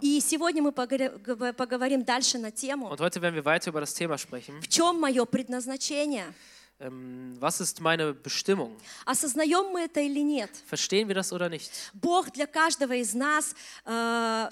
И сегодня мы поговорим дальше на тему, Und heute werden wir weiter über das Thema sprechen. в чем мое предназначение. Ähm, was ist meine Bestimmung? Осознаем мы это или нет? Verstehen wir das oder nicht? Бог для каждого из нас э,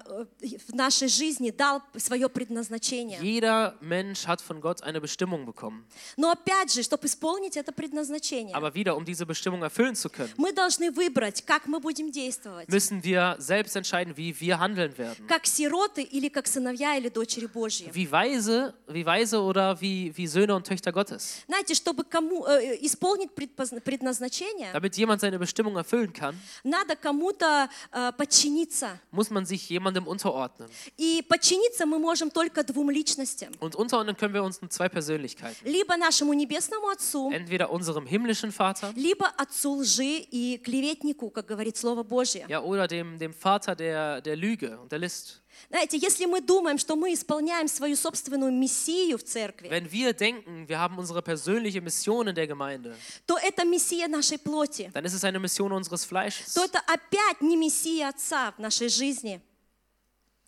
в нашей жизни дал свое предназначение. Jeder Mensch hat von Gott eine Bestimmung bekommen. Но опять же, чтобы исполнить это предназначение, Aber wieder, um diese Bestimmung erfüllen zu können, мы должны выбрать, как мы будем действовать. müssen wir selbst entscheiden, wie wir handeln werden. Как сироты или как сыновья или дочери Божьи. Wie weise, wie weise oder wie, wie Söhne und Töchter Gottes. Знаете, чтобы кому, э, исполнить предпоз- предназначение, Damit jemand seine Bestimmung erfüllen kann, надо кому-то э, подчиниться. muss man sich jemandem unterordnen. И подчиниться мы можем только двум личностям. Und unterordnen können wir uns nur zwei Persönlichkeiten. Либо нашему небесному Отцу, Entweder unserem himmlischen Vater либо отцу лжи и клеветнику, как говорит Слово Божье. ja, oder dem, dem Vater der, der Lüge und der List. Знаете, если мы думаем, что мы исполняем свою собственную миссию в церкви, Wenn wir denken, wir haben unsere persönliche Mission in der Gemeinde, то это миссия нашей плоти. dann ist es eine Mission unseres Fleisches. То это опять не миссия Отца в нашей жизни.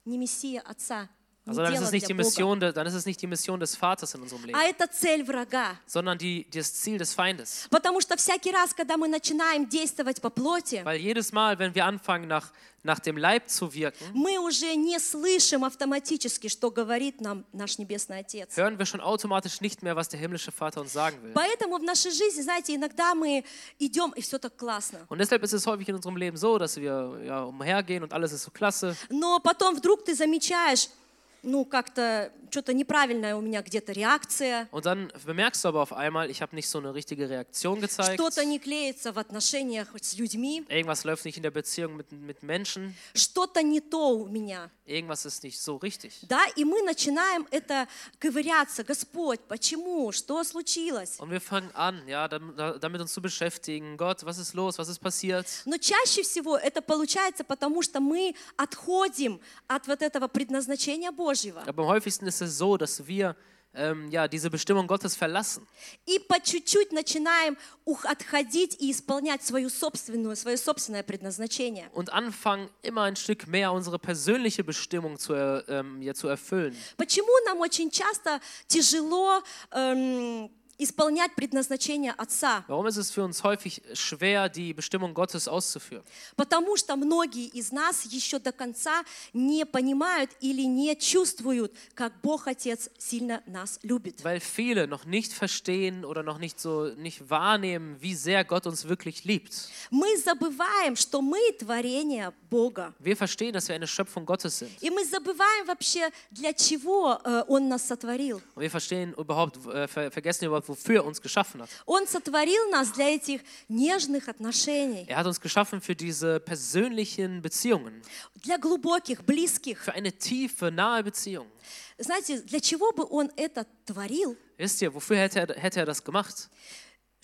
Не миссия Отца. Не Also dann ist, дело es nicht для die Бога. Mission, de- dann ist es nicht die Mission des Vaters in unserem Leben, А это цель врага. sondern die, das Ziel des Feindes. Потому что всякий раз, когда мы начинаем действовать по плоти, Weil jedes Mal, wenn wir anfangen, nach, nach dem Leib zu wirken, мы уже не слышим автоматически, что говорит нам наш Небесный Отец. hören wir schon automatisch nicht mehr, was der himmlische Vater uns sagen will. Поэтому в нашей жизни, знаете, иногда мы идем, и все так классно. Und deshalb ist es häufig in unserem Leben so, dass wir ja, umhergehen und alles ist so klasse. Но потом вдруг ты замечаешь, ну, как-то что-то неправильная у меня где-то реакция, Und dann bemerkst du aber auf einmal, ich habe nicht so eine richtige Reaktion gezeigt. что-то не клеится в отношениях с людьми, Irgendwas läuft nicht in der Beziehung mit, mit Menschen. что-то не то у меня. Irgendwas ist nicht so richtig. Да, и мы начинаем это ковыряться. Господь, почему? Что случилось? Und wir fangen an, ja, dam- da- damit uns zu beschäftigen. Gott, was ist los? Was ist passiert? Но чаще всего это получается, потому что мы отходим от вот этого предназначения Божьего. Aber am häufigsten ist es so, dass wir ähm, ja, diese Bestimmung Gottes verlassen И по чуть-чуть начинаем ух- отходить и исполнять свою собственную, свое собственное предназначение. und anfangen, immer ein Stück mehr unsere persönliche Bestimmung zu, er- ähm, ja, zu erfüllen. Почему нам очень часто тяжело эм, исполнять предназначение Отца? Warum ist es für uns häufig schwer, die Bestimmung Gottes auszuführen? Потому что многие из нас еще до конца не понимают или не чувствуют, как Бог Отец сильно нас любит. Weil viele noch nicht verstehen oder noch nicht so nicht wahrnehmen, wie sehr Gott uns wirklich liebt. Мы забываем, что мы творение Бога. Wir verstehen, dass wir eine Schöpfung Gottes sind. И мы забываем вообще, для чего э, Он нас сотворил. Und wir verstehen überhaupt, äh, ver vergessen überhaupt, wofür er uns geschaffen hat. Он сотворил нас для этих нежных отношений, Er hat uns geschaffen für diese persönlichen Beziehungen, для глубоких, близких. für eine tiefe, nahe Beziehung. Знаете, для чего бы Он это творил? Wisst ihr, wofür hätte er, hätte er das gemacht?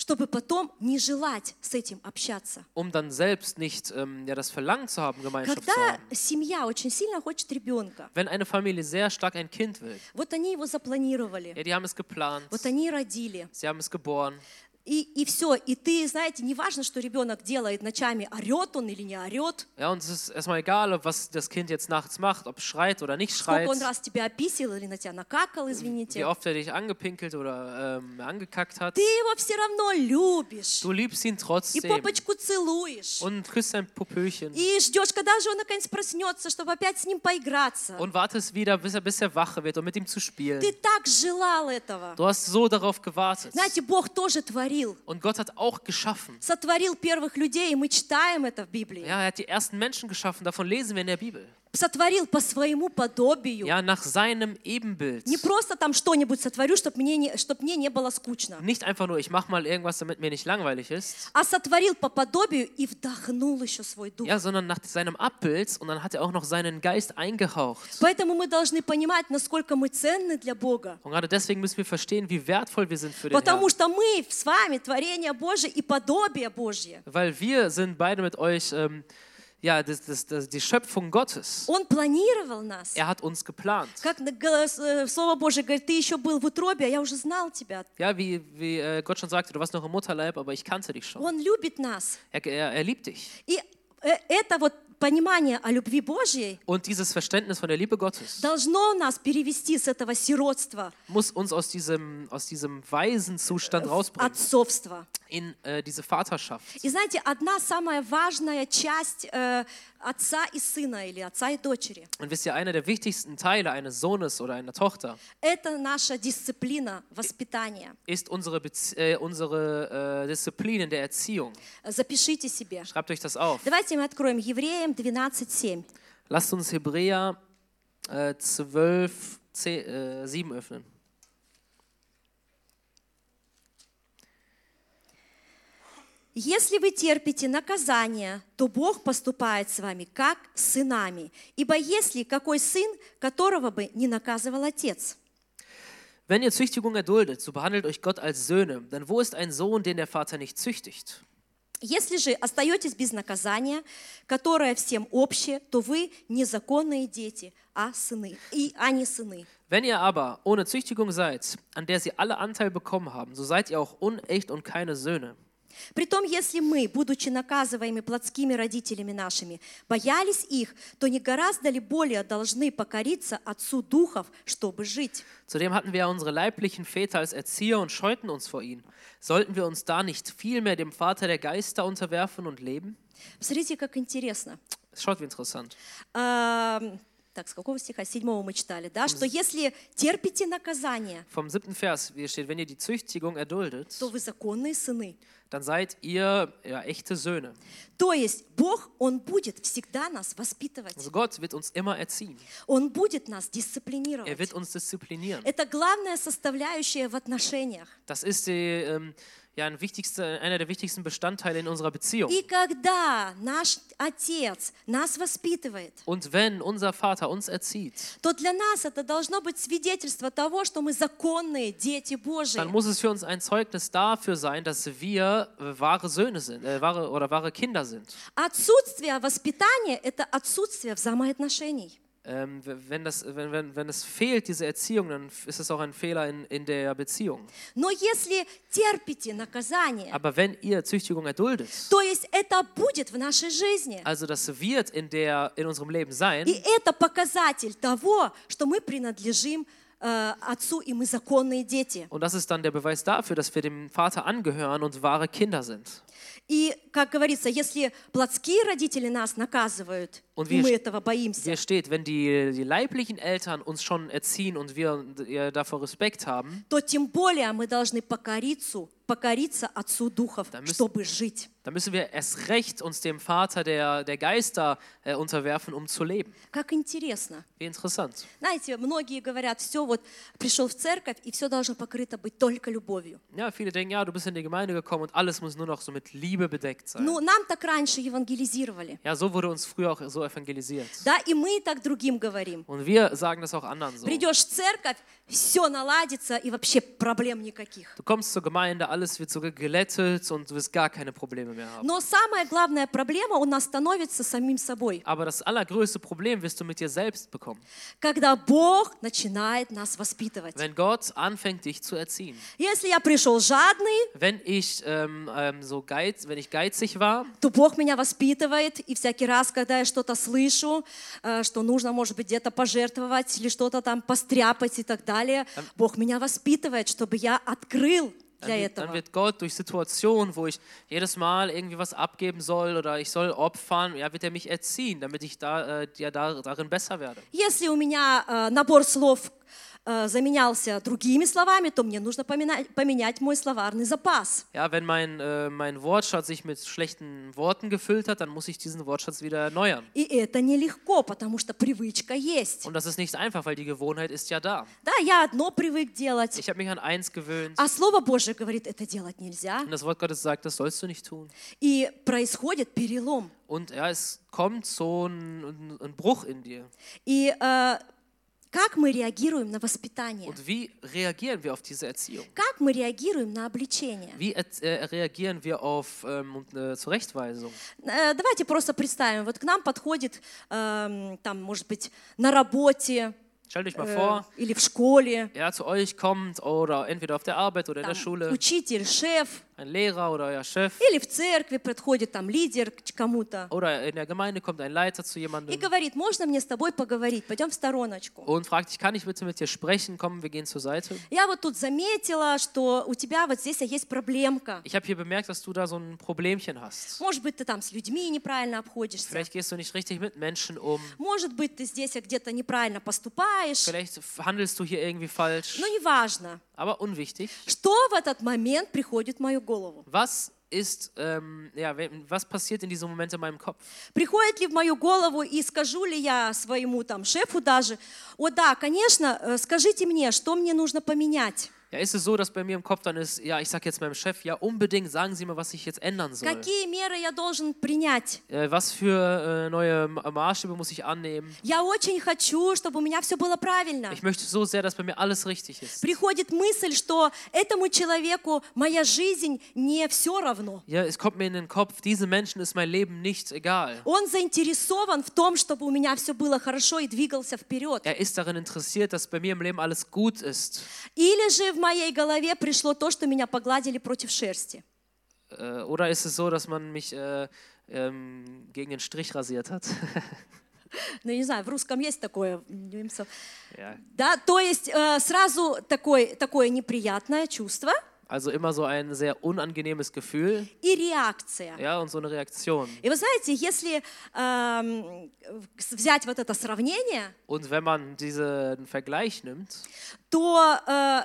Чтобы потом не желать с этим общаться. Um dann selbst nicht ähm, ja, das Verlangen zu haben, Gemeinschaft zu Когда haben. семья очень сильно хочет ребенка, Wenn eine Familie sehr stark ein Kind will, вот они его запланировали, ja, die haben es geplant, вот они родили, sie haben es geboren. И, и все. И ты, знаете, не важно, что ребенок делает ночами, орет он или не орет, Ja, und es ist erstmal egal, ob was das Kind jetzt nachts macht, ob es schreit oder nicht schreit, сколько он раз тебя описил или на тебя накакал, wie извините. oft er dich angepinkelt oder ähm, angekackt hat. Ты его все равно любишь. Du liebst ihn И попочку целуешь. und küsst sein Popöchen И ждешь, когда же он наконец проснется, чтобы опять с ним поиграться. und wartest wieder, bis er, bis er wach wird, um mit ihm zu spielen. Ты так желал этого. Du hast so darauf gewartet. Знаете, Бог тоже творил. Und Gott hat auch geschaffen. Сотворил первых людей, и мы читаем это в Библии. Ja, er hat die ersten Menschen geschaffen, davon lesen wir in der Bibel. Сотворил по своему подобию. Ja, nach seinem Ebenbild. Не просто там что-нибудь сотворю, чтобы мне, не, чтоб мне не было скучно. Nicht einfach nur, ich mache mal irgendwas, damit mir nicht langweilig ist. А сотворил по подобию и вдохнул еще свой дух. Ja, sondern nach seinem Abbild und dann hat er auch noch seinen Geist eingehaucht. Поэтому мы должны понимать, насколько мы ценны для Бога. Und gerade deswegen müssen wir verstehen, wie wertvoll wir sind für den Потому Herrn. что мы с вами творение Божье и подобие Божье. Weil wir sind beide mit euch, ähm, ja, das, das, das, die Schöpfung Gottes. Он планировал нас. Er hat uns geplant. Как э, Слово Божье говорит, ты еще был в утробе, а я уже знал тебя. Ja, wie, wie äh, Gott schon sagte, du warst noch im Mutterleib, aber ich kannte dich schon. Он любит нас. Er, er, er liebt dich. И э, это вот понимание о любви Божьей Und dieses Verständnis von der Liebe Gottes должно нас перевести с этого сиротства muss uns aus diesem, aus diesem Waisenzustand rausbringen отцовство. in äh, diese Vaterschaft. И знаете, одна самая важная часть э, отца и сына или отца и дочери Und wisst ihr, einer der wichtigsten Teile eines Sohnes oder einer Tochter – это наша дисциплина воспитания. ist unsere, Bezie äh, unsere äh, Disziplin in der Erziehung. Запишите себе. Schreibt euch das auf. Давайте мы откроем Евреям 12.7. Lasst uns Hebräer äh, 12, 10, äh, 7 öffnen. Если вы терпите наказание, то Бог поступает с вами как с сынами. Ибо если какой сын, которого бы не наказывал отец? Wenn ihr Züchtigung erduldet, so behandelt euch Gott als Söhne. Denn wo ist ein Sohn, den der Vater nicht züchtigt? Если же остаетесь без наказания, которое всем общее, то вы незаконные дети, а сыны, и, а не сыны. Wenn ihr aber ohne Züchtigung seid, an der sie alle Anteil bekommen haben, so seid ihr auch unecht und keine Söhne. Притом, если мы, будучи наказываемы плотскими родителями нашими, боялись их, то не гораздо ли более должны покориться Отцу Духов, чтобы жить? Zudem hatten wir unsere leiblichen Väter als Erzieher und scheuten uns vor ihnen. Sollten wir uns da nicht vielmehr dem Vater der Geister unterwerfen und leben? Посмотрите, как интересно. Schaut, wie interessant. Ам, так, с какого стиха? Седьмого мы читали, да? Что если терпите наказание, Vom siebten Vers, wie steht, wenn ihr die Züchtigung erduldet, то вы законные сыны. dann seid ihr ja, echte Söhne. То есть Бог, Он будет всегда нас воспитывать. Also Gott wird uns immer erziehen. Он будет нас Er дисциплинировать. wird uns disziplinieren. Это главная составляющая в отношениях. Das ist die, ähm, ja, ein wichtigster, einer der wichtigsten Bestandteile in unserer Beziehung. И когда наш Отец нас воспитывает, Und wenn unser Vater uns erzieht, то для нас это должно быть свидетельство того, что мы законные дети Божьи. dann muss es für uns ein Zeugnis dafür sein, dass wir äh, wahre Söhne sind, äh, wahre oder wahre Kinder sind. Отсутствие воспитания – это отсутствие взаимоотношений. Ähm, w- wenn, das, wenn, wenn, wenn es fehlt, diese Erziehung, dann f- ist es auch ein Fehler in, in der Beziehung. Но если терпите наказание, Aber wenn ihr Züchtigung erduldet, то есть это будет в нашей жизни. also das wird in, der, in unserem Leben sein, И это показатель того, что мы принадлежим э, Отцу, и мы законные дети. und das ist dann der Beweis dafür, dass wir dem Vater angehören und wahre Kinder sind. И, как говорится, если плотские родители нас наказывают, Und wir- мы этого боимся, Hier steht, wenn die, die leiblichen Eltern uns schon erziehen und wir äh, davor Respekt haben, то тем более мы должны покориться, покориться Отцу Духов, müssen- чтобы жить. dann müssen wir erst recht uns dem Vater der, der Geister äh, unterwerfen, um zu leben. Как интересно. Wie interessant. Знаете, многие говорят, все, вот пришел в церковь, и все должно покрыто быть только любовью. Ja, viele denken, ja, du bist in die Gemeinde gekommen und alles muss nur noch so mit Liebe bedeckt sein. Ну, нам так раньше евангелизировали. Ja, so wurde uns früher auch so evangelisiert. Да, и мы так другим говорим. Und wir sagen das auch anderen so. Придешь в церковь, все наладится, и вообще проблем никаких. Du kommst zur Gemeinde, alles wird so gelettet und du wirst gar keine Probleme mehr haben. Но самая главная проблема у нас становится самим собой, Aber das allergrößte Problem wirst du mit dir selbst bekommen, когда Бог начинает нас воспитывать. wenn Gott anfängt, dich zu erziehen. Если я пришел жадный, Wenn ich ähm, ähm, so geiz, wenn ich geizig war, то Бог меня воспитывает, и всякий раз, когда я что-то слышу, э, что нужно, может быть, где-то пожертвовать или что-то там постряпать и так далее, Бог меня воспитывает, чтобы я открыл dann wird, dann этого. wird Gott durch Situationen, wo ich jedes Mal irgendwie was abgeben soll oder ich soll opfern, ja, wird er mich erziehen, damit ich da, äh, ja, da, darin besser werde. Если у меня э, набор слов э, заменялся другими словами, то мне нужно поменять, поменять мой словарный запас. Ja, wenn mein, äh, mein Wortschatz sich mit schlechten Worten gefüllt hat, dann muss ich diesen Wortschatz wieder erneuern. И это нелегко, потому что привычка есть. Und das ist nicht einfach, weil die Gewohnheit ist ja da. Да, я одно привык делать, Ich habe mich an eins gewöhnt а Слово Божье говорит, это делать нельзя. und das Wort Gottes sagt, das sollst du nicht tun. И происходит перелом. Und ja, es kommt so ein, ein, ein Bruch in dir. И э, как мы реагируем на воспитание? Und wie reagieren wir auf diese Erziehung? Как мы реагируем на обличение? Wie äh, reagieren wir auf ähm, äh, Zurechtweisung? Э, Давайте просто представим, вот к нам подходит, эм, там, может быть, на работе Stellt euch mal э, vor, или в школе ja, zu euch kommt oder entweder auf der Arbeit oder in der Schule учитель, шеф, Lehrer oder euer Chef Или в церкви подходит там лидер к кому-то oder in der Gemeinde kommt ein Leiter zu и говорит, можно мне с тобой поговорить, пойдем в стороночку. und fragt dich, kann ich bitte mit dir sprechen? Komm, wir gehen zur Seite. Я вот тут заметила, что у тебя вот здесь есть проблемка. Ich habe hier bemerkt, dass du da so ein Problemchen hast. Может быть, ты там с людьми неправильно обходишься. Vielleicht gehst du nicht richtig mit Menschen um. Может быть, ты здесь где-то неправильно поступаешь. Vielleicht handelst du hier irgendwie falsch. Но неважно. Aber unwichtig. Что в этот момент приходит в мою голову? Was ist, ähm, ja, was passiert in diesem Moment in meinem Kopf? Приходит ли в мою голову и скажу ли я своему там шефу даже, о да, конечно, э, скажите мне, что мне нужно поменять? Ja, ist es so, dass bei mir im Kopf dann ist, ja, ich sag jetzt meinem Chef, ja, unbedingt sagen Sie mir, was ich jetzt ändern soll. Какие меры я должен принять? Äh, was für äh, neue Ma- Maßstäbe muss ich annehmen? Я очень хочу, чтобы у меня все было правильно. Ich möchte so sehr, dass bei mir alles richtig ist. Приходит мысль, что этому человеку моя жизнь не все равно. Ja, es kommt mir in den Kopf, diesen Menschen ist mein Leben nicht egal. Он заинтересован в том, чтобы у меня все было хорошо и двигался вперед. Er ist darin interessiert, dass bei mir im Leben alles gut ist. Или же в моей голове пришло то, что меня погладили против шерсти. Äh, oder ist es so, dass man mich äh, ähm, gegen den Strich rasiert hat? Ну, не знаю, в русском есть такое. ja. Да, то есть э, сразу такой, такое неприятное чувство Also immer so ein sehr unangenehmes Gefühl и реакция. ja, und so eine Reaktion. И вы знаете, если эм, взять вот это сравнение, Und wenn man diesen Vergleich nimmt, то э,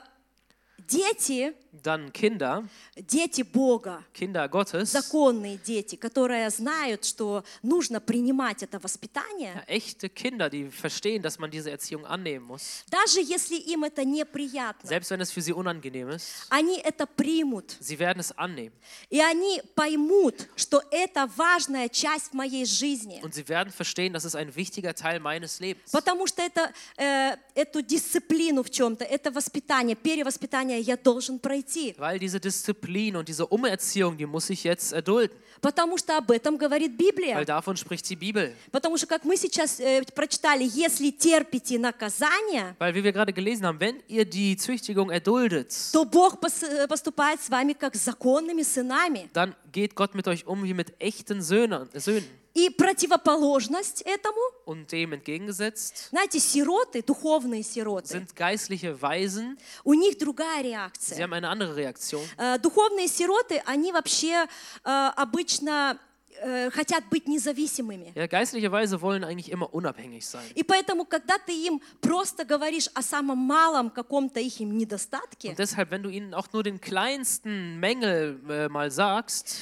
дети, dann Kinder, дети Бога, Kinder Gottes, законные дети, которые знают, что нужно принимать это воспитание, echte Kinder, die verstehen, dass man diese Erziehung annehmen muss, даже если им это неприятно, selbst wenn es für sie unangenehm ist, они это примут, sie werden es annehmen. и они поймут, что это важная часть моей жизни, Und sie werden verstehen, das ist ein wichtiger Teil meines Lebens. потому что это, э, эту дисциплину в чем-то, это воспитание, перевоспитание я должен пройти, Weil diese Disziplin und diese Umerziehung, die muss ich jetzt erdulden. потому что об этом говорит Библия. Weil davon spricht die Bibel. Потому что, как мы сейчас э, прочитали, если терпите наказание, Weil, wie wir gerade gelesen haben, wenn ihr die Züchtigung erduldet, то Бог пос- э, поступает с вами как с законными сынами. dann geht Gott mit euch um wie mit echten Söhnen. Söhnen. И противоположность этому, Und dem entgegengesetzt знаете, сироты, духовные сироты, sind geistliche Weisen. у них другая Sie реакция. haben eine andere Reaktion. Э, Духовные сироты, они вообще э, обычно э, хотят быть независимыми. Ja, geistliche Weise wollen eigentlich immer unabhängig sein. И поэтому, когда ты им просто говоришь о самом малом каком-то их им недостатке, Und deshalb, wenn du ihnen auch nur den kleinsten Mängel äh, mal sagst,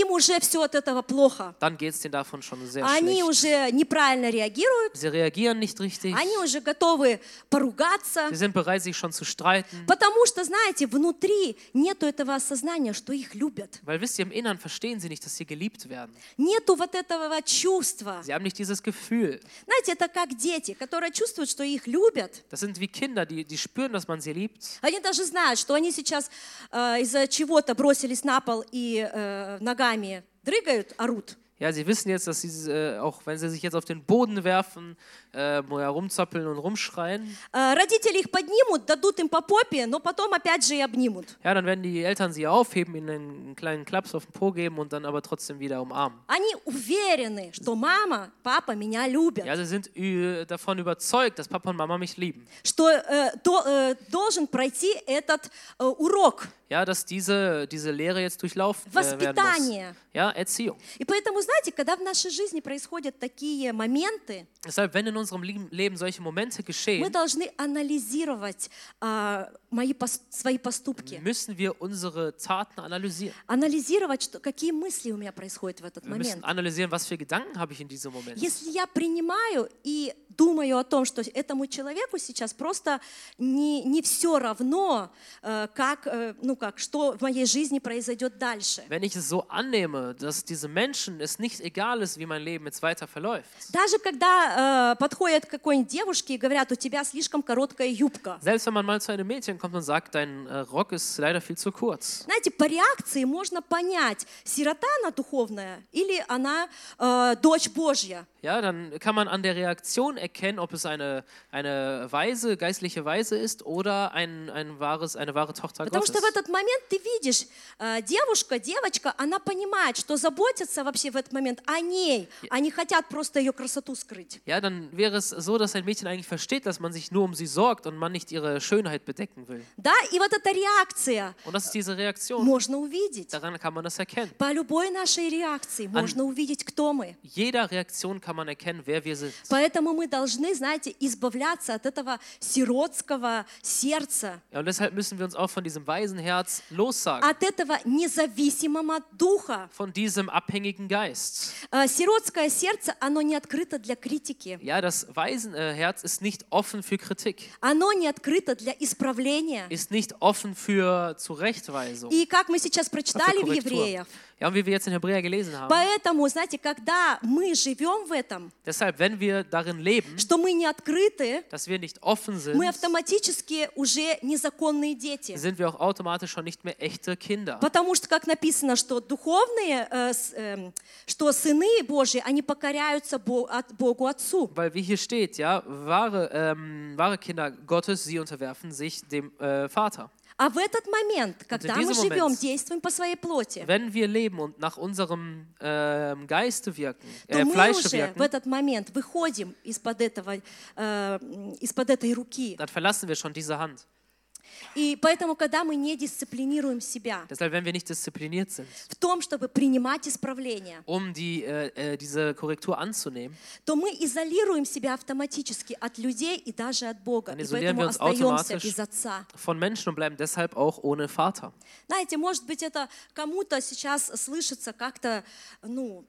им уже все от этого плохо. dann geht es denen davon schon sehr Они schlecht. уже неправильно реагируют, Sie reagieren nicht richtig. они уже готовы поругаться, Sie sind bereit, sich schon zu streiten. потому что, знаете, внутри нету этого осознания, что их любят. Weil wisst ihr, im Innern verstehen sie nicht, dass sie geliebt werden. Нету вот этого чувства. Sie haben nicht dieses Gefühl. Знаете, это как дети, которые чувствуют, что их любят. Das sind wie Kinder, die, die spüren, dass man sie liebt. Они даже знают, что они сейчас э, из-за чего-то бросились на пол и э, ногами дрыгают, орут. Ja, sie wissen jetzt, dass sie, äh, auch wenn sie sich jetzt auf den Boden werfen, äh, herumzappeln und rumschreien, Э, родители их поднимут, дадут им по попе, но потом опять же и обнимут. ja, dann werden die Eltern sie aufheben, ihnen einen kleinen Klaps auf den Po geben und dann aber trotzdem wieder umarmen. Они уверены, что мама, папа меня любят. Ja, sie sind ü- davon überzeugt, dass Papa und Mama mich lieben. что э, до- э, должен пройти этот э, урок. Ja, dass diese, diese Lehre jetzt durchlaufen äh, werden muss. Воспитание. Ja, Erziehung. И поэтому, знаете, когда в нашей жизни происходят такие моменты, Deshalb, wenn in unserem Leben Leben solche Momente мы geschehen, должны анализировать а, мои пос- свои поступки, müssen wir unsere Taten analysieren. анализировать, что, какие мысли у меня происходят в этот Wir müssen момент. analysieren, was für Gedanken habe ich in diesem Moment. Если я принимаю и думаю о том, что этому человеку сейчас просто не, не все равно, э, как, э, ну как, что в моей жизни произойдет дальше. Wenn ich es so annehme, dass diese Menschen es nicht egal ist, wie mein Leben jetzt weiter verläuft, Даже когда когда э, подходят к какой-нибудь девушке и говорят, у тебя слишком короткая юбка. Selbst wenn man mal zu einem Mädchen kommt und sagt, dein äh, Rock ist leider viel zu kurz. Знаете, по реакции можно понять, сирота она духовная или она э, дочь Божья. Ja, dann kann man an der Reaktion erkennen, ob es eine, eine Weise, geistliche Weise ist oder ein, ein wahres, eine wahre Tochter Потому Gottes. что в этот момент ты видишь, э, девушка, девочка, она понимает, что заботятся вообще в этот момент о ней, не хотят просто ее красоту скрыть. Ja, dann wäre es so, dass ein Mädchen eigentlich versteht, dass man sich nur um sie sorgt und man nicht ihre Schönheit bedecken will. Да, и вот эта реакция Und das ist diese Reaktion. можно увидеть. Daran kann man das erkennen. По любой нашей реакции можно увидеть, кто мы. Jeder Reaktion kann man erkennen, wer wir sind. Поэтому мы должны, знаете, избавляться от этого сиротского сердца, Ja, und deshalb müssen wir uns auch von diesem weisen Herz lossagen, от этого независимого духа. von diesem abhängigen Geist. Э, Сиротское сердце, оно не открыто для критики, Ja, das Waisenherz äh, Herz ist nicht offen für Kritik, оно не открыто для исправления. ist nicht offen für Zurechtweisung. И как мы сейчас für прочитали в Korrektur. Евреев, Ja, und wie wir jetzt in Hebräer gelesen haben, поэтому, знаете, когда мы живем в этом, deshalb, wenn wir darin leben, что мы не открыты, dass wir nicht offen sind, мы автоматически уже незаконные дети. sind wir auch automatisch schon nicht mehr echte Kinder. Потому что, как написано, что духовные, э, с- эм, что сыны Божьи, они покоряются Бо- от- Богу Отцу. Weil wie hier steht, ja, wahre, ähm, wahre Kinder Gottes, sie unterwerfen sich dem äh, Vater. А в этот момент, когда мы живем, Moment- действуем по своей плоти, Wenn wir leben und nach unserem ähm, Geiste wirken, то äh, мы уже в wirken, этот момент выходим из-под этого, э, м, из-под этой руки. dann verlassen wir schon diese Hand. И поэтому, когда мы не дисциплинируем себя Deshalb, wenn wir nicht diszipliniert sind, в том, чтобы принимать исправление, um die, äh, äh, diese Korrektur anzunehmen, то мы изолируем себя автоматически от людей и даже от Бога. Dann И поэтому остаемся без Отца. von Menschen und bleiben deshalb auch ohne Vater. Знаете, может быть, это кому-то сейчас слышится как-то, ну.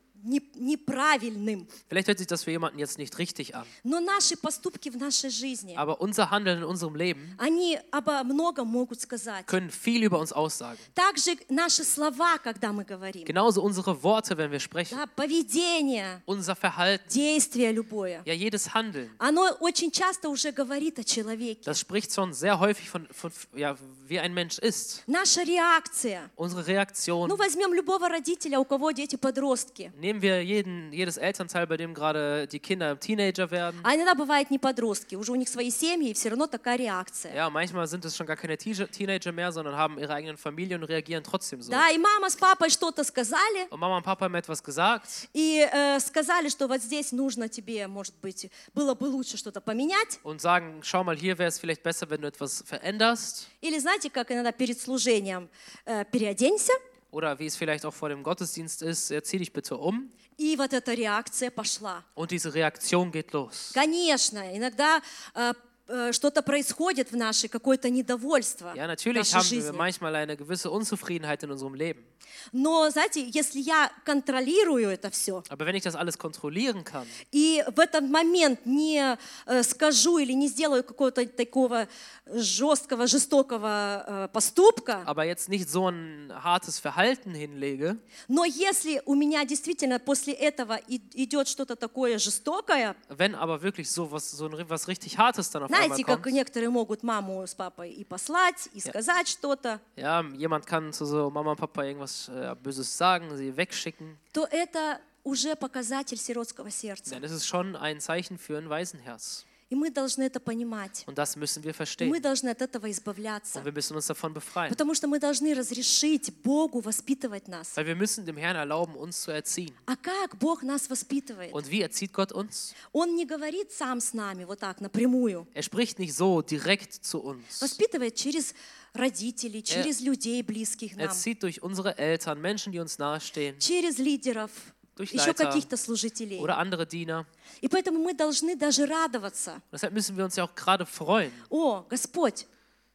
Vielleicht hört sich das für jemanden jetzt nicht richtig an, Но наши поступки в нашей жизни, aber unser Handeln in unserem Leben они обо многом могут сказать. können viel über uns aussagen. Также наши слова, когда мы говорим, Genauso unsere Worte, wenn wir sprechen, да, поведение, unser Verhalten, действие любое, ja jedes Handeln. оно очень часто уже говорит о человеке. Das spricht schon sehr häufig von, von ja, wie ein Mensch ist. Наша реакция. Unsere Reaktion. Ну, возьмем любого родителя, у кого дети-подростки. Nehmen wir jeden, jedes Elternteil, bei dem gerade die Kinder Teenager werden. А иногда бывает не подростки, уже у них свои семьи, и все равно такая реакция. Ja, manchmal sind es schon gar keine Teenager Teenager mehr, sondern haben ihre eigenen Familien und reagieren trotzdem so. Да, и мама с папой что-то сказали, Und Mama und Papa haben etwas gesagt и э, сказали, что вот здесь нужно тебе, может быть, было бы лучше что-то поменять. und sagen, schau mal, hier wäre es vielleicht besser, wenn du etwas veränderst. Или знаете, как иногда перед служением э, переоденься, Oder wie es vielleicht auch vor dem Gottesdienst ist, ja, zieh dich bitte um. и вот эта реакция пошла. Und diese Reaktion geht los. Конечно, иногда э, э, что-то происходит в нашей, какое-то недовольство Ja, в natürlich нашей haben wir жизни. manchmal eine gewisse Unzufriedenheit in unserem Leben. Но, знаете, если я контролирую это все, Aber wenn ich das alles kontrollieren kann и в этот момент не э, скажу или не сделаю какого-то такого жесткого, жестокого э, поступка, aber jetzt nicht so ein hartes Verhalten hinlege, но если у меня действительно после этого и- идет что-то такое жестокое, wenn aber wirklich so was, so ein, was richtig Hartes dann auf einmal знаете, как kommt, некоторые могут маму с папой и послать, и сказать что-то, ja, jemand kann zu so Mama und Papa irgendwas äh, Böses sagen, sie wegschicken, то это уже показатель сиротского сердца. dann ist es schon ein Zeichen für ein Waisenherz. И мы должны это понимать. Und das müssen wir мы должны от этого избавляться. Und wir müssen uns davon befreien. Потому что мы должны разрешить Богу воспитывать нас. Weil wir müssen dem Herrn erlauben, uns zu erziehen. А как Бог нас воспитывает? Und wie erzieht Gott uns? Он не говорит сам с нами вот так напрямую. Er spricht nicht so direkt zu uns. Воспитывает через родителей, через людей, близких Er нам, zieht durch unsere Eltern, Menschen, die uns nahestehen, через лидеров, еще каких-то служителей. oder andere Diener. И поэтому мы должны даже радоваться. Deshalb müssen wir uns ja auch gerade freuen. О, Господь,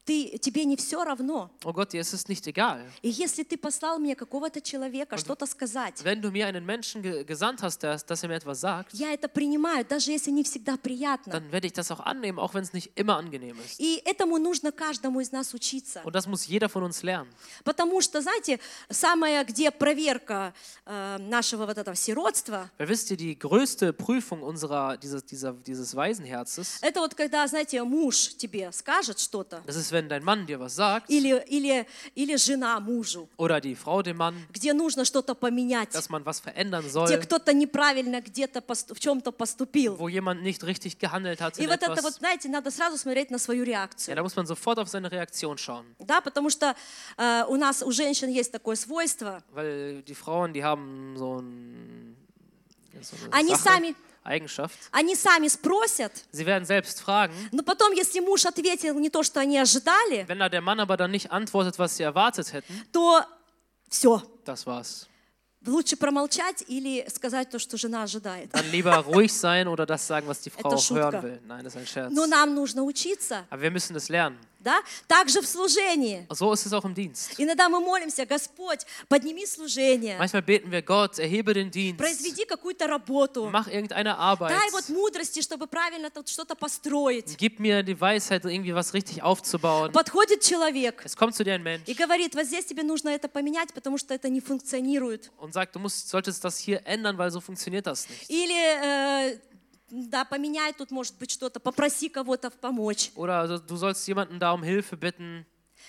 ты, тебе не все равно. Oh Gott, dir ist es nicht egal. И если ты послал мне какого-то человека что-то сказать, Wenn du mir einen Menschen ge gesandt hast, dass, dass er mir etwas sagt, я это принимаю, даже если не всегда приятно. dann werde ich das auch annehmen, auch wenn es nicht immer angenehm ist. И этому нужно каждому из нас учиться. Und das muss jeder von uns lernen. Потому что, знаете, самая, где проверка э, нашего вот этого сиротства, Weil wisst ihr, die größte Prüfung unserer, dieses, dieser, dieses Waisenherzes, это вот когда, знаете, муж тебе скажет что-то, das ist, wenn dein Mann dir was sagt, или, или, или жена мужу, oder die Frau dem Mann, где нужно что-то поменять, dass man was verändern где soll, кто-то неправильно где-то посту- в чем-то поступил. wo jemand nicht richtig gehandelt hat И in вот это вот, etwas. знаете, надо сразу смотреть на свою Ja, реакцию. da muss man sofort auf seine Reaktion schauen. Да, потому что э, у нас, у женщин есть такое свойство. Weil die Frauen, die haben so, ein, ja, so eine Они Sache, сами, Eigenschaft. они сами спросят, Sie werden selbst fragen. но потом, если муж ответил не то, что они ожидали, Wenn da der Mann aber dann nicht antwortet, was sie erwartet hätten, то все. das war's. Лучше промолчать или сказать то, что жена ожидает. Dann lieber ruhig sein oder das sagen, was die Frau Это auch шутка. hören will. Nein, das ist ein Scherz. Но нам нужно учиться, Aber wir müssen es lernen. Да? Также в служении. So ist es auch im Dienst. Иногда мы молимся, Господь, подними служение, Manchmal beten wir Gott, erhebe den Dienst, произведи какую-то работу, mach irgendeine Arbeit, дай вот мудрости, чтобы правильно тут что-то построить. gib mir die Weisheit, irgendwie was richtig aufzubauen. Подходит человек Es kommt zu dir ein Mensch и говорит, вот здесь тебе нужно это поменять, потому что это не функционирует. und sagt, du musst, solltest das hier ändern, weil so funktioniert das nicht. Или, э, да, поменяй тут, может быть, что-то, попроси кого-то помочь. Oder du- du sollst jemanden da um Hilfe bitten.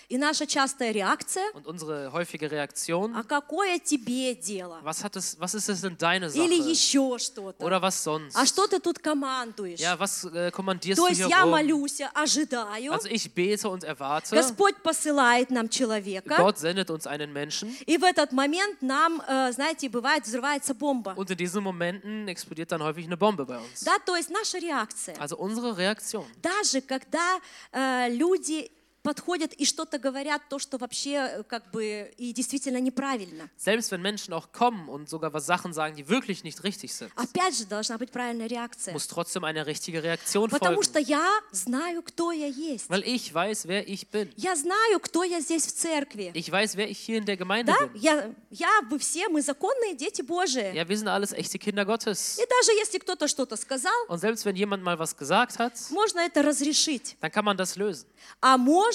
И наша частая реакция, Und unsere häufige Reaktion, а какое тебе дело? was, hat es, was ist es denn deine Или Sache? еще что-то. Oder was sonst? А что ты тут командуешь? Ja, was äh, kommandierst То du есть hier я rum? молюсь, ожидаю. Also ich bete und erwarte. Господь посылает нам человека. Gott sendet uns einen Menschen. И в этот момент нам, э, знаете, бывает, взрывается бомба. Und in diesen Momenten explodiert dann häufig eine Bombe bei uns. Да, то есть наша реакция. Also unsere Reaktion. Даже когда э, люди подходят и что-то говорят, то, что вообще э, как бы и действительно неправильно. Selbst wenn Menschen auch kommen und sogar was Sachen sagen, die wirklich nicht richtig sind, Опять же, должна быть правильная реакция. muss trotzdem eine richtige Reaktion Потому folgen. что я знаю, кто я есть. Weil ich weiß, wer ich bin. Я знаю, кто я здесь в церкви. Ich weiß, wer ich hier in der Gemeinde Да, bin. я, я, вы все, мы законные дети Божии. Ja, wir sind alles echte Kinder Gottes. И даже если кто-то что-то сказал, Und selbst wenn jemand mal was gesagt hat, можно это разрешить. dann kann man das lösen. А можно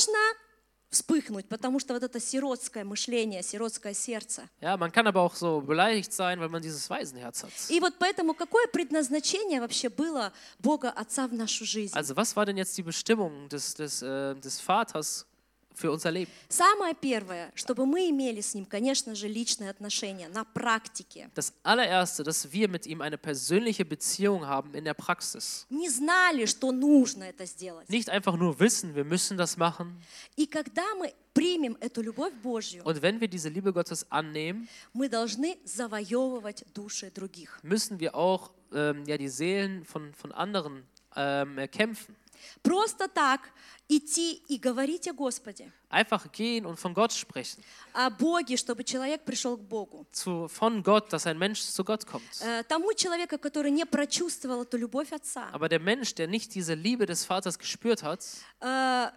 вспыхнуть, потому что вот это сиротское мышление, сиротское сердце. Ja, man kann aber auch so beleidigt sein, weil man dieses Waisenherz hat. И вот поэтому какое предназначение вообще было Бога Отца в нашу жизнь? Also was war denn jetzt die Bestimmung des, des, äh, des Vaters für unser Leben? Самое первое, чтобы мы имели с Ним, конечно же, личные отношения на практике. Das allererste, dass wir mit ihm eine persönliche Beziehung haben in der Praxis. Не знали, что нужно это сделать. Nicht einfach nur wissen, wir müssen das machen. И когда мы примем эту любовь Божью, Und wenn wir diese Liebe Gottes annehmen, мы должны завоевывать души других. müssen wir auch ähm, ja, die Seelen von, von anderen ähm, erkämpfen. Просто так идти и говорить о Господе, Einfach gehen und von Gott sprechen. о Боге, чтобы человек пришел к Богу. Zu, von Gott, dass ein Mensch zu Gott kommt. Э, Тому человеку, который не прочувствовал эту любовь Отца, Aber der Mensch, der nicht diese Liebe des Vaters gespürt hat, э,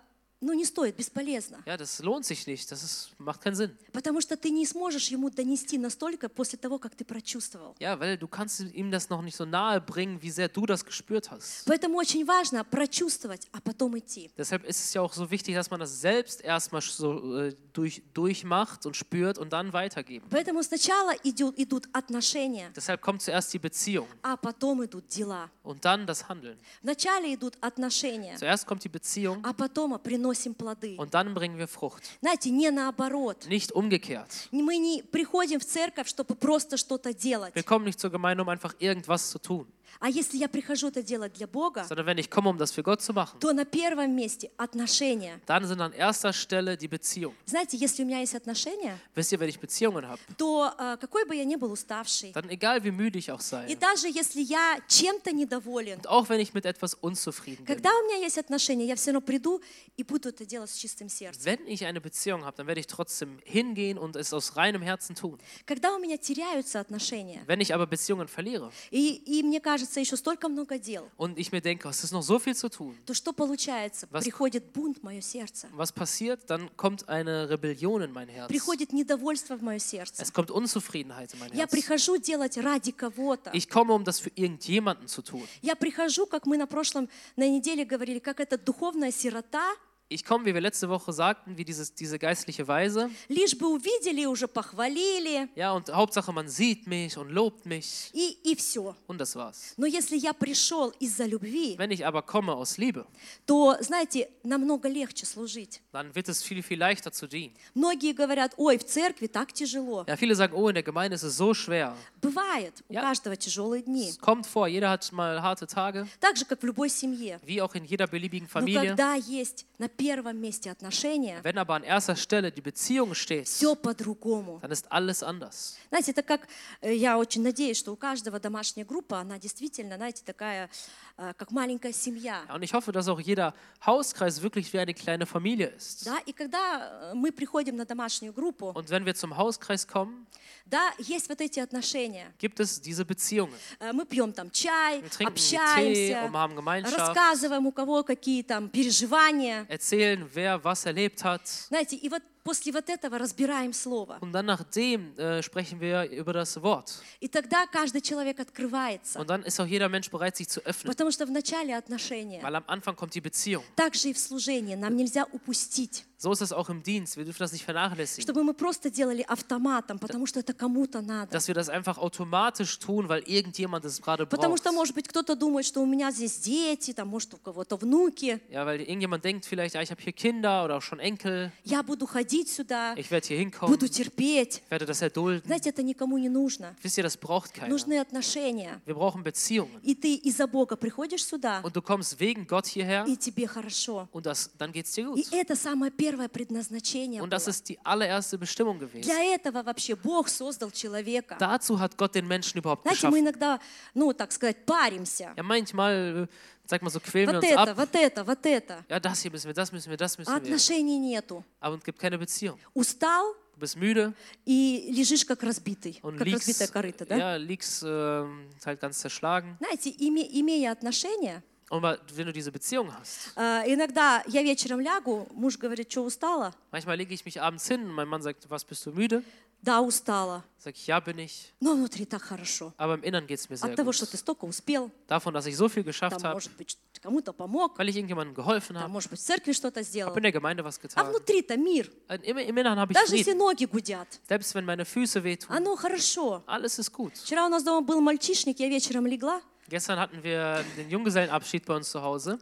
ну не стоит, бесполезно. ja, das lohnt sich nicht. Das ist, macht keinen Sinn. Потому что ты не сможешь ему донести настолько после того, как ты прочувствовал. Ja, weil du kannst ihm das noch nicht so nahe bringen, wie sehr du das gespürt hast. Поэтому очень важно прочувствовать, а потом идти. Deshalb ist es ja auch so wichtig, dass man das selbst erstmal so äh, durch, durchmacht und spürt und dann weitergeben. Поэтому сначала идут, идут отношения, Deshalb kommt zuerst die Beziehung а потом идут дела. und dann das Handeln. Вначале идут отношения, Zuerst kommt die Beziehung а потом мы приносим плоды. und dann bringen wir Frucht. Знаете, не наоборот. Nicht umgekehrt. Мы не приходим в церковь, чтобы просто что-то делать. Wir kommen nicht zur Gemeinde, um einfach irgendwas zu tun, А если я прихожу это делать для Бога, sondern wenn ich komme, um das für Gott zu machen, то на первом месте отношения. dann sind an erster Stelle die Beziehung. Знаете, если у меня есть отношения, Wisst ihr, wenn ich Beziehungen habe, то э, какой бы я ни был уставший, dann egal wie müde ich auch и sei, даже если я чем-то недоволен, und auch wenn ich mit etwas unzufrieden bin, когда у меня есть отношения, я все равно приду и буду это делать с чистым сердцем. wenn ich eine Beziehung habe, dann werde ich trotzdem hingehen und es aus reinem Herzen tun. Когда у меня теряются отношения, Wenn ich aber Beziehungen verliere, и, и мне кажется, кажется, еще столько много дел, und ich mir denke, es ist noch so viel zu tun. то что получается? Was- Приходит бунт в мое сердце. Was passiert? Dann kommt eine Rebellion in mein Herz. Приходит недовольство в мое сердце. Es kommt Unzufriedenheit in mein Я Herz. прихожу делать ради кого-то. Ich komme, um das für irgendjemanden zu tun. Я прихожу, как мы на прошлом, на неделе говорили, как эта духовная сирота, Ich komme, wie wir letzte Woche sagten, wie dieses, diese geistliche Weise. лишь бы увидели, уже похвалили, Ja, und Hauptsache, man sieht mich und lobt mich. и, и все. Und das war's. Но если я пришел из-за любви, Wenn ich aber komme aus Liebe, то, знаете, намного легче служить. dann wird es viel, viel leichter zu dienen. Многие говорят, ой, в церкви так тяжело. Ja, viele sagen, oh, in der Gemeinde ist es so schwer. Бывает, у Ja. каждого тяжелые дни. Es kommt vor, jeder hat mal harte Tage, Так же, как в любой семье. wie auch in jeder beliebigen Но Familie. когда есть на первом месте отношения, Wenn aber an erster Stelle die Beziehung steht, все по-другому. dann ist alles anders. Знаете, это как, э, я очень надеюсь, что у каждого домашняя группа, она действительно, знаете, такая, как маленькая семья. Und ich hoffe, dass auch jeder Hauskreis wirklich wie eine kleine Familie ist. Да, и когда э, мы приходим на домашнюю группу, Und wenn wir zum Hauskreis kommen, да, есть вот эти отношения. gibt es diese Beziehungen. Э, Мы пьем там чай, Tee общаемся, und haben Gemeinschaft, рассказываем, у кого какие там переживания. erzählen, wer was erlebt hat. Знаете, и вот после вот этого разбираем слово. Und dann nachdem äh, sprechen wir über das Wort. И тогда каждый человек открывается. Und dann ist auch jeder Mensch bereit, sich zu öffnen. Потому что в начале отношения, Weil am Anfang kommt die Beziehung. так же и в служении, нам нельзя упустить, So ist es auch im Dienst. Wir dürfen das nicht vernachlässigen. чтобы мы просто делали автоматом, потому что это кому-то надо. Dass wir das einfach automatisch tun, weil irgendjemand es gerade Потому braucht. что, может быть, кто-то думает, что у меня здесь дети, там, может, у кого-то внуки. Ja, weil irgendjemand denkt vielleicht, ja, ich habe hier Kinder oder auch schon Enkel. Я буду ходить сюда, Ich werde hier hinkommen. буду терпеть. Ich werde das erdulden. Знаете, это никому не нужно. Wisst ihr, das braucht keiner. Нужны отношения. Wir brauchen Beziehungen. И ты из-за Бога приходишь сюда, Und du kommst wegen Gott hierher и тебе хорошо. und das, dann geht es dir И gut. это самое первое Предназначение Und das ist die allererste Bestimmung gewesen. Для этого вообще Бог создал человека. Dazu hat Gott den Menschen überhaupt Знаете, мы geschaffen. иногда, ну, так сказать, паримся. Ja, manchmal, äh, sag mal so, quälen wir Вот uns это, ab. вот это, вот это. Ja, das hier müssen wir, das müssen wir, das А müssen wir. отношений нету. Aber es gibt keine Beziehung. Устал Du bist müde и лежишь как разбитый, und как разбитая liegst, корыто, да? ja, liegst ähm, halt ganz zerschlagen. Знаете, име- имея отношения, Und mal, wenn du diese Beziehung hast, э, иногда я вечером лягу, муж говорит, что устала? manchmal lege ich mich abends hin und mein Mann sagt, was, bist du müde? Да, устала. Sag ich, ja, bin ich. Но внутри так хорошо. Aber im Innern geht es mir sehr От того, что gut. ты столько успел, Davon, dass ich so viel там, geschafft habe, может быть, кому-то помог, weil ich irgendjemandem geholfen там, habe, может быть, в церкви что-то сделал. habe in der Gemeinde was А getan. внутри-то мир. Im, Im Innern habe ich Даже если Frieden. ноги гудят, Selbst wenn meine Füße wehtun, оно хорошо. alles ist gut. Вчера у нас дома был мальчишник, я вечером легла. Gestern hatten wir den Junggesellenabschied bei uns zu Hause.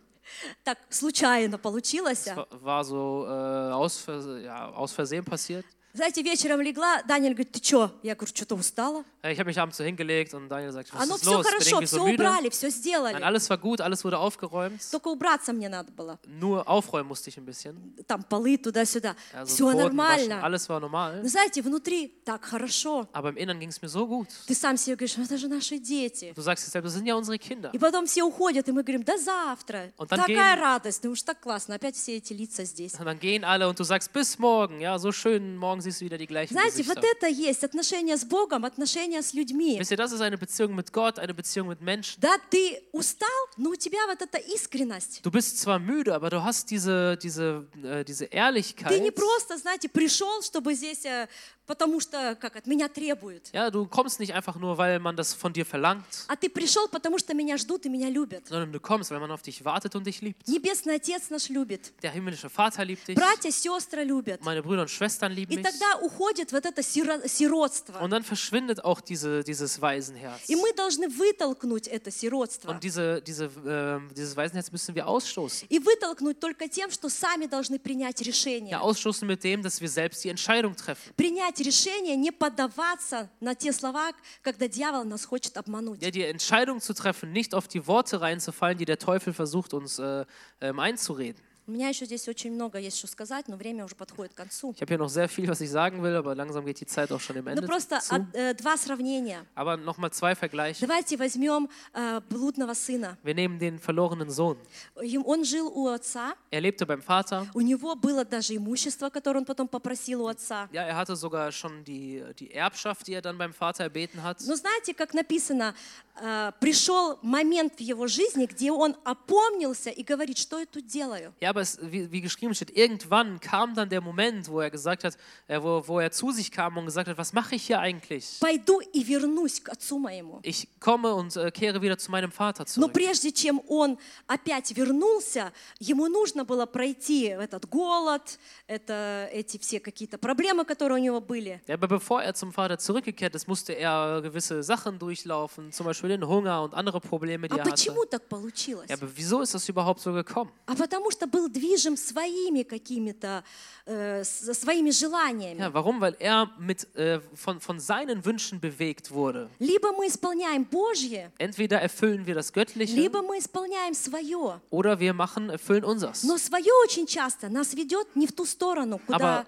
Так случайно получилось. Das war, war so äh, aus, Vers ja, aus Versehen passiert. Знаете, вечером легла, Даниэль говорит, ты что? Я говорю, что-то устала. Äh, Ich habe mich abends so hingelegt und Daniel sagt, was Оно ist все los? Bin хорошо, все so müde. убрали, все Nein, сделали. alles war gut, alles wurde aufgeräumt. Только убраться мне надо было. Nur aufräumen musste ich ein bisschen. Там полы туда-сюда. Also Все Boden waschen, нормально. alles war normal. Но знаете, внутри так хорошо. Aber im Innern ging es mir so gut. Ты сам себе говоришь, «Ну, это же наши дети. Du sagst selbst, das sind ja unsere Kinder. И потом все уходят, и мы говорим, до завтра. Und dann Такая gehen- радость, ну уж так классно, опять все эти лица здесь. Und dann gehen alle und du sagst, bis morgen. Ja, so schön, morgen Знаете, вот это есть отношения с Богом, отношения с людьми. Wisst ihr, das ist eine Beziehung mit Gott, eine Beziehung mit Menschen. Да, ты устал, но у тебя вот эта искренность. Du bist zwar müde, aber du hast diese, diese, äh, diese Ehrlichkeit. Ты не просто, знаете, пришел, чтобы здесь, э, потому что, как от меня требуют. Ja, du kommst nicht einfach nur, weil man das von dir verlangt, А ты пришел, потому что меня ждут и меня любят. sondern du kommst, weil man auf dich wartet und dich liebt. Небесный Отец наш любит. Der himmlische Vater liebt dich, Братья, сестры любят. meine Brüder und Schwestern lieben И mich. тогда уходит вот это сиро- сиротство. Und dann verschwindet auch diese, dieses Waisenherz. И мы должны вытолкнуть это сиротство. Und diese, diese, äh, dieses Waisenherz müssen wir ausstoßen. И вытолкнуть только тем, что сами должны принять Ja, решение. ausstoßen mit dem, dass wir selbst die Entscheidung treffen. Принять решение, не поддаваться на те слова, когда дьявол нас хочет обмануть. Ja, die Entscheidung zu treffen, nicht auf die Worte reinzufallen, die der Teufel versucht, uns äh, ähm, einzureden. У меня еще здесь очень много есть что сказать, но время уже подходит к концу. Ich habe hier noch sehr viel, was ich sagen will, aber langsam geht die Zeit auch schon dem Ну Ende просто zu. от- э, два сравнения. Aber nochmal zwei Vergleiche. Давайте возьмем э, блудного сына. Wir nehmen den verlorenen Sohn. Он жил у отца, Er lebte beim Vater. у него было даже имущество, которое он потом попросил у отца. Ja, er hatte sogar schon die, die Erbschaft, die er dann beim Vater erbeten hat. Но знаете, как написано, э, пришел момент в его жизни, где он опомнился и говорит, что я тут делаю. Ja, aber es, wie, wie geschrieben steht, irgendwann kam dann der Moment, wo er gesagt hat, äh, wo, wo er zu sich kam und gesagt hat, was mache ich hier eigentlich? Пойду и вернусь к отцу моему. Ich komme und äh, kehre wieder zu meinem Vater Но zurück. прежде чем он опять вернулся, ему нужно было пройти этот голод, это, эти все какие-то проблемы, которые у него были. Ja, aber bevor er zum Vater zurückgekehrt ist, musste er gewisse Sachen durchlaufen, zum Beispiel den Hunger und andere Probleme, die А er hatte. почему так получилось? Ja, aber wieso ist das überhaupt so gekommen? А потому что был движим своими какими-то, э, своими желаниями. Ja, warum? Weil er mit, äh, von, von seinen Wünschen bewegt wurde. Либо мы исполняем Божье, Entweder erfüllen wir das Göttliche либо мы исполняем свое. oder wir machen, erfüllen unseres. Но свое очень часто нас ведет не в ту сторону, куда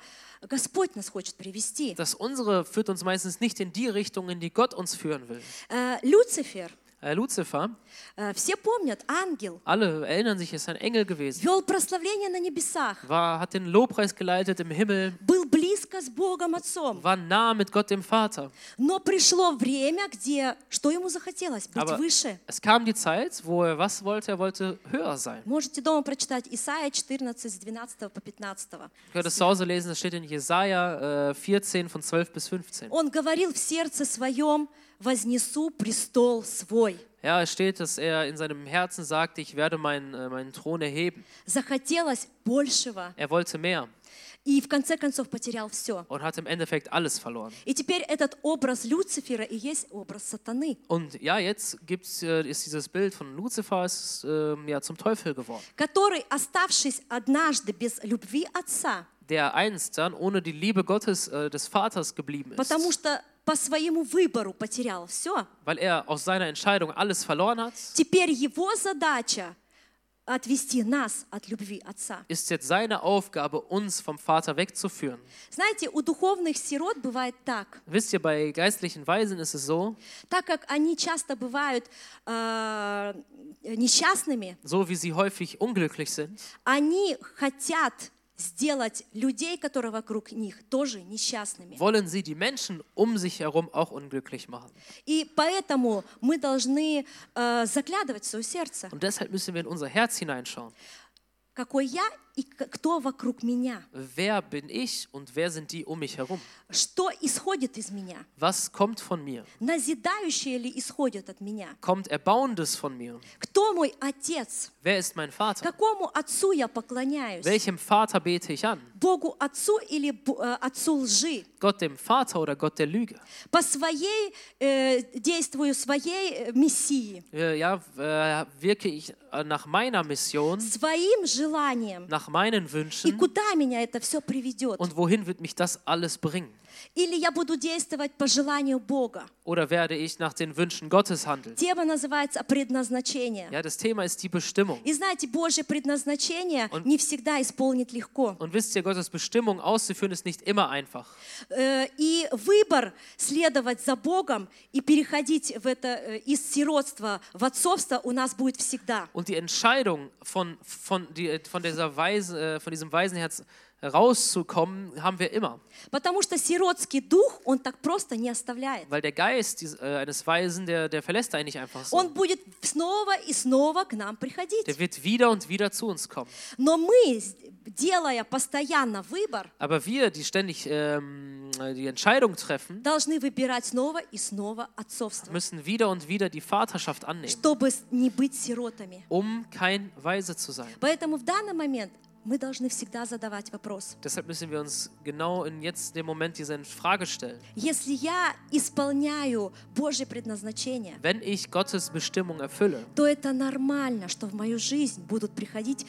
Господь нас хочет привести. Das unsere führt uns meistens nicht in die Richtung, in die Gott uns führen will. Э, Люцифер, Äh, Luzifer, э, все помнят, ангел, alle erinnern sich, ist ein Engel gewesen. вел прославление на небесах, War, hat den Lobpreis geleitet im Himmel, был близко с Богом Отцом. war nah mit Gott dem Vater. Но пришло время, где что ему захотелось? Быть Aber выше. es kam die Zeit, wo er was wollte, er wollte höher sein. Можете дома прочитать Исаия 14, с 12 по 15. Ihr könnt es zu Hause lesen, das steht in Jesaja äh, 14 von 12 bis 15. Он говорил в сердце своем, вознесу престол свой. Ja, es steht, dass er in seinem Herzen sagte, ich werde meinen, äh, meinen Thron erheben. Захотелось большего. Er wollte mehr И в конце концов потерял все. und hat im Endeffekt alles verloren. И теперь этот образ Люцифера и есть образ сатаны, Und ja, jetzt gibt's, äh, ist dieses Bild von Luzifer ist, ähm, ja, zum Teufel geworden, который, оставшись однажды без любви отца, der einst dann ohne die Liebe Gottes, äh, des Vaters geblieben ist, потому что по своему выбору потерял все, weil er aus seiner Entscheidung alles verloren hat, теперь его задача отвести нас от любви отца. ist jetzt seine Aufgabe, uns vom Vater wegzuführen. Знаете, у духовных сирот бывает так. Wisst ihr, bei geistlichen Weisen ist es so, Так как они часто бывают э, несчастными, so wie sie häufig unglücklich sind, они хотят сделать людей, которые вокруг них, тоже несчастными. wollen sie die Menschen um sich herum auch unglücklich machen. И поэтому мы должны э, заглядывать в свое сердце, Und deshalb müssen wir in unser Herz hineinschauen. какой я и кто вокруг меня, Wer bin ich und wer sind die um mich herum? что исходит из меня, Was kommt von mir? назидающее ли исходит от меня, Kommt Erbauendes von mir? кто мой отец, Wer ist mein Vater? какому отцу я поклоняюсь, Welchem Vater bete ich an? Богу отцу или э, отцу лжи, Gott dem Vater oder Gott der Lüge? по своей, э, действую своей э, миссии, Äh, Ja, äh, wirke ich äh, nach meiner Mission, своим желанием, nach meinen и Wünschen куда меня это все приведет. und wohin wird mich das alles bringen? Или я буду действовать по желанию Бога. Oder werde ich nach den Wünschen Gottes handeln? Тема называется «Предназначение». Ja, das Thema ist die Bestimmung. И знаете, Божье предназначение Он- не всегда исполнить легко. Und wisst ihr, Gottes Bestimmung auszuführen ist nicht immer einfach. Э, И выбор следовать за Богом и переходить в это э, из сиротства в отцовство у нас будет всегда. Und die Entscheidung von, von, die, von, dieser Weise, äh, von diesem Waisenherz rauszukommen, haben wir immer. Потому что сиротский дух, он так просто не оставляет. Weil der Geist dies- äh, eines Weisen, der, der verlässt einen nicht einfach so. Он будет снова и снова к нам приходить. Der wird wieder und wieder zu uns kommen. Но мы, делая постоянно выбор, Aber wir, die ständig ähm, die Entscheidung treffen, должны выбирать снова и снова отцовство, müssen wieder und wieder die Vaterschaft annehmen, чтобы не быть сиротами. um kein Weise zu sein. Поэтому в данный момент мы должны всегда задавать вопрос. Deshalb müssen wir uns genau in jetzt dem Moment diese Frage stellen. Если я исполняю Божье предназначение, Wenn ich Gottes Bestimmung erfülle, то это нормально, что в мою жизнь будут приходить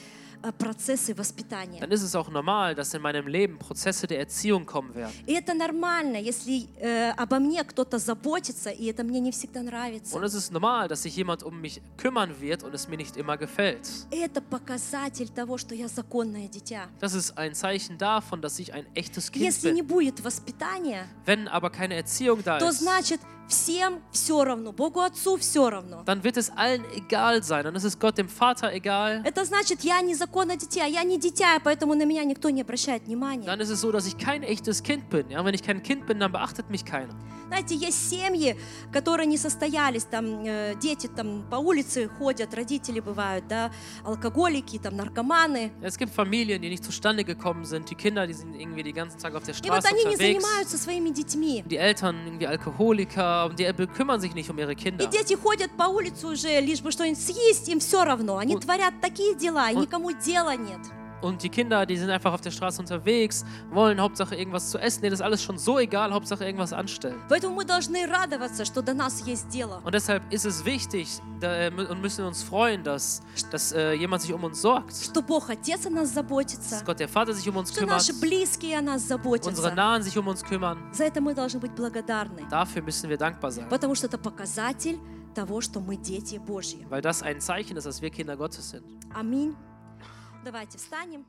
процессы воспитания. dann ist es auch normal, dass in meinem Leben Prozesse der Erziehung kommen werden. И это нормально, если э, обо мне кто-то заботится, и это мне не всегда нравится. Und es ist normal, dass sich jemand um mich kümmern wird und es mir nicht immer gefällt. Это показатель того, что я законное дитя. Das ist ein Zeichen davon, dass ich ein echtes Kind Если не bin. будет воспитания, Wenn aber keine Erziehung da то ist, значит всем все равно, Богу Отцу все равно. dann wird es allen egal sein. Dann ist es Gott dem Vater egal. Это значит, я незаконное дитя, я не дитя, поэтому на меня никто не обращает внимания. Dann ist es so, dass ich kein echtes Kind bin. Ja, wenn ich kein Kind bin, dann beachtet mich keiner. Знаете, есть семьи, которые не состоялись, там э, дети там по улице ходят, родители бывают, да, алкоголики, там наркоманы. Es gibt Familien, die nicht zustande gekommen sind. Die Kinder, die sind irgendwie den ganzen Tag auf der И вот Straße они не unterwegs. занимаются своими детьми. Die Eltern irgendwie Alkoholiker die bekümmern sich nicht um ihre И Kinder. дети ходят по улице уже, лишь бы что-нибудь съесть, им все равно. Они творят такие дела, и никому дела нет. Und die Kinder, die sind einfach auf der Straße unterwegs, wollen Hauptsache irgendwas zu essen. Denen ist alles schon so egal, Hauptsache irgendwas anstellen. Поэтому мы должны радоваться, что до нас есть дело. Und deshalb ist es wichtig da, äh, und müssen uns freuen, dass, dass äh, jemand sich um uns sorgt. Что Бог Отец о нас заботится, Dass Gott der Vater sich um uns что kümmert, наши близкие о нас unsere заботятся. Nahen sich um uns kümmern. За это мы должны быть благодарны, Dafür müssen wir dankbar sein, потому что это показатель того, что мы дети Божьи. weil das ein Zeichen ist, dass wir Kinder Gottes sind. Аминь. Давайте встанем.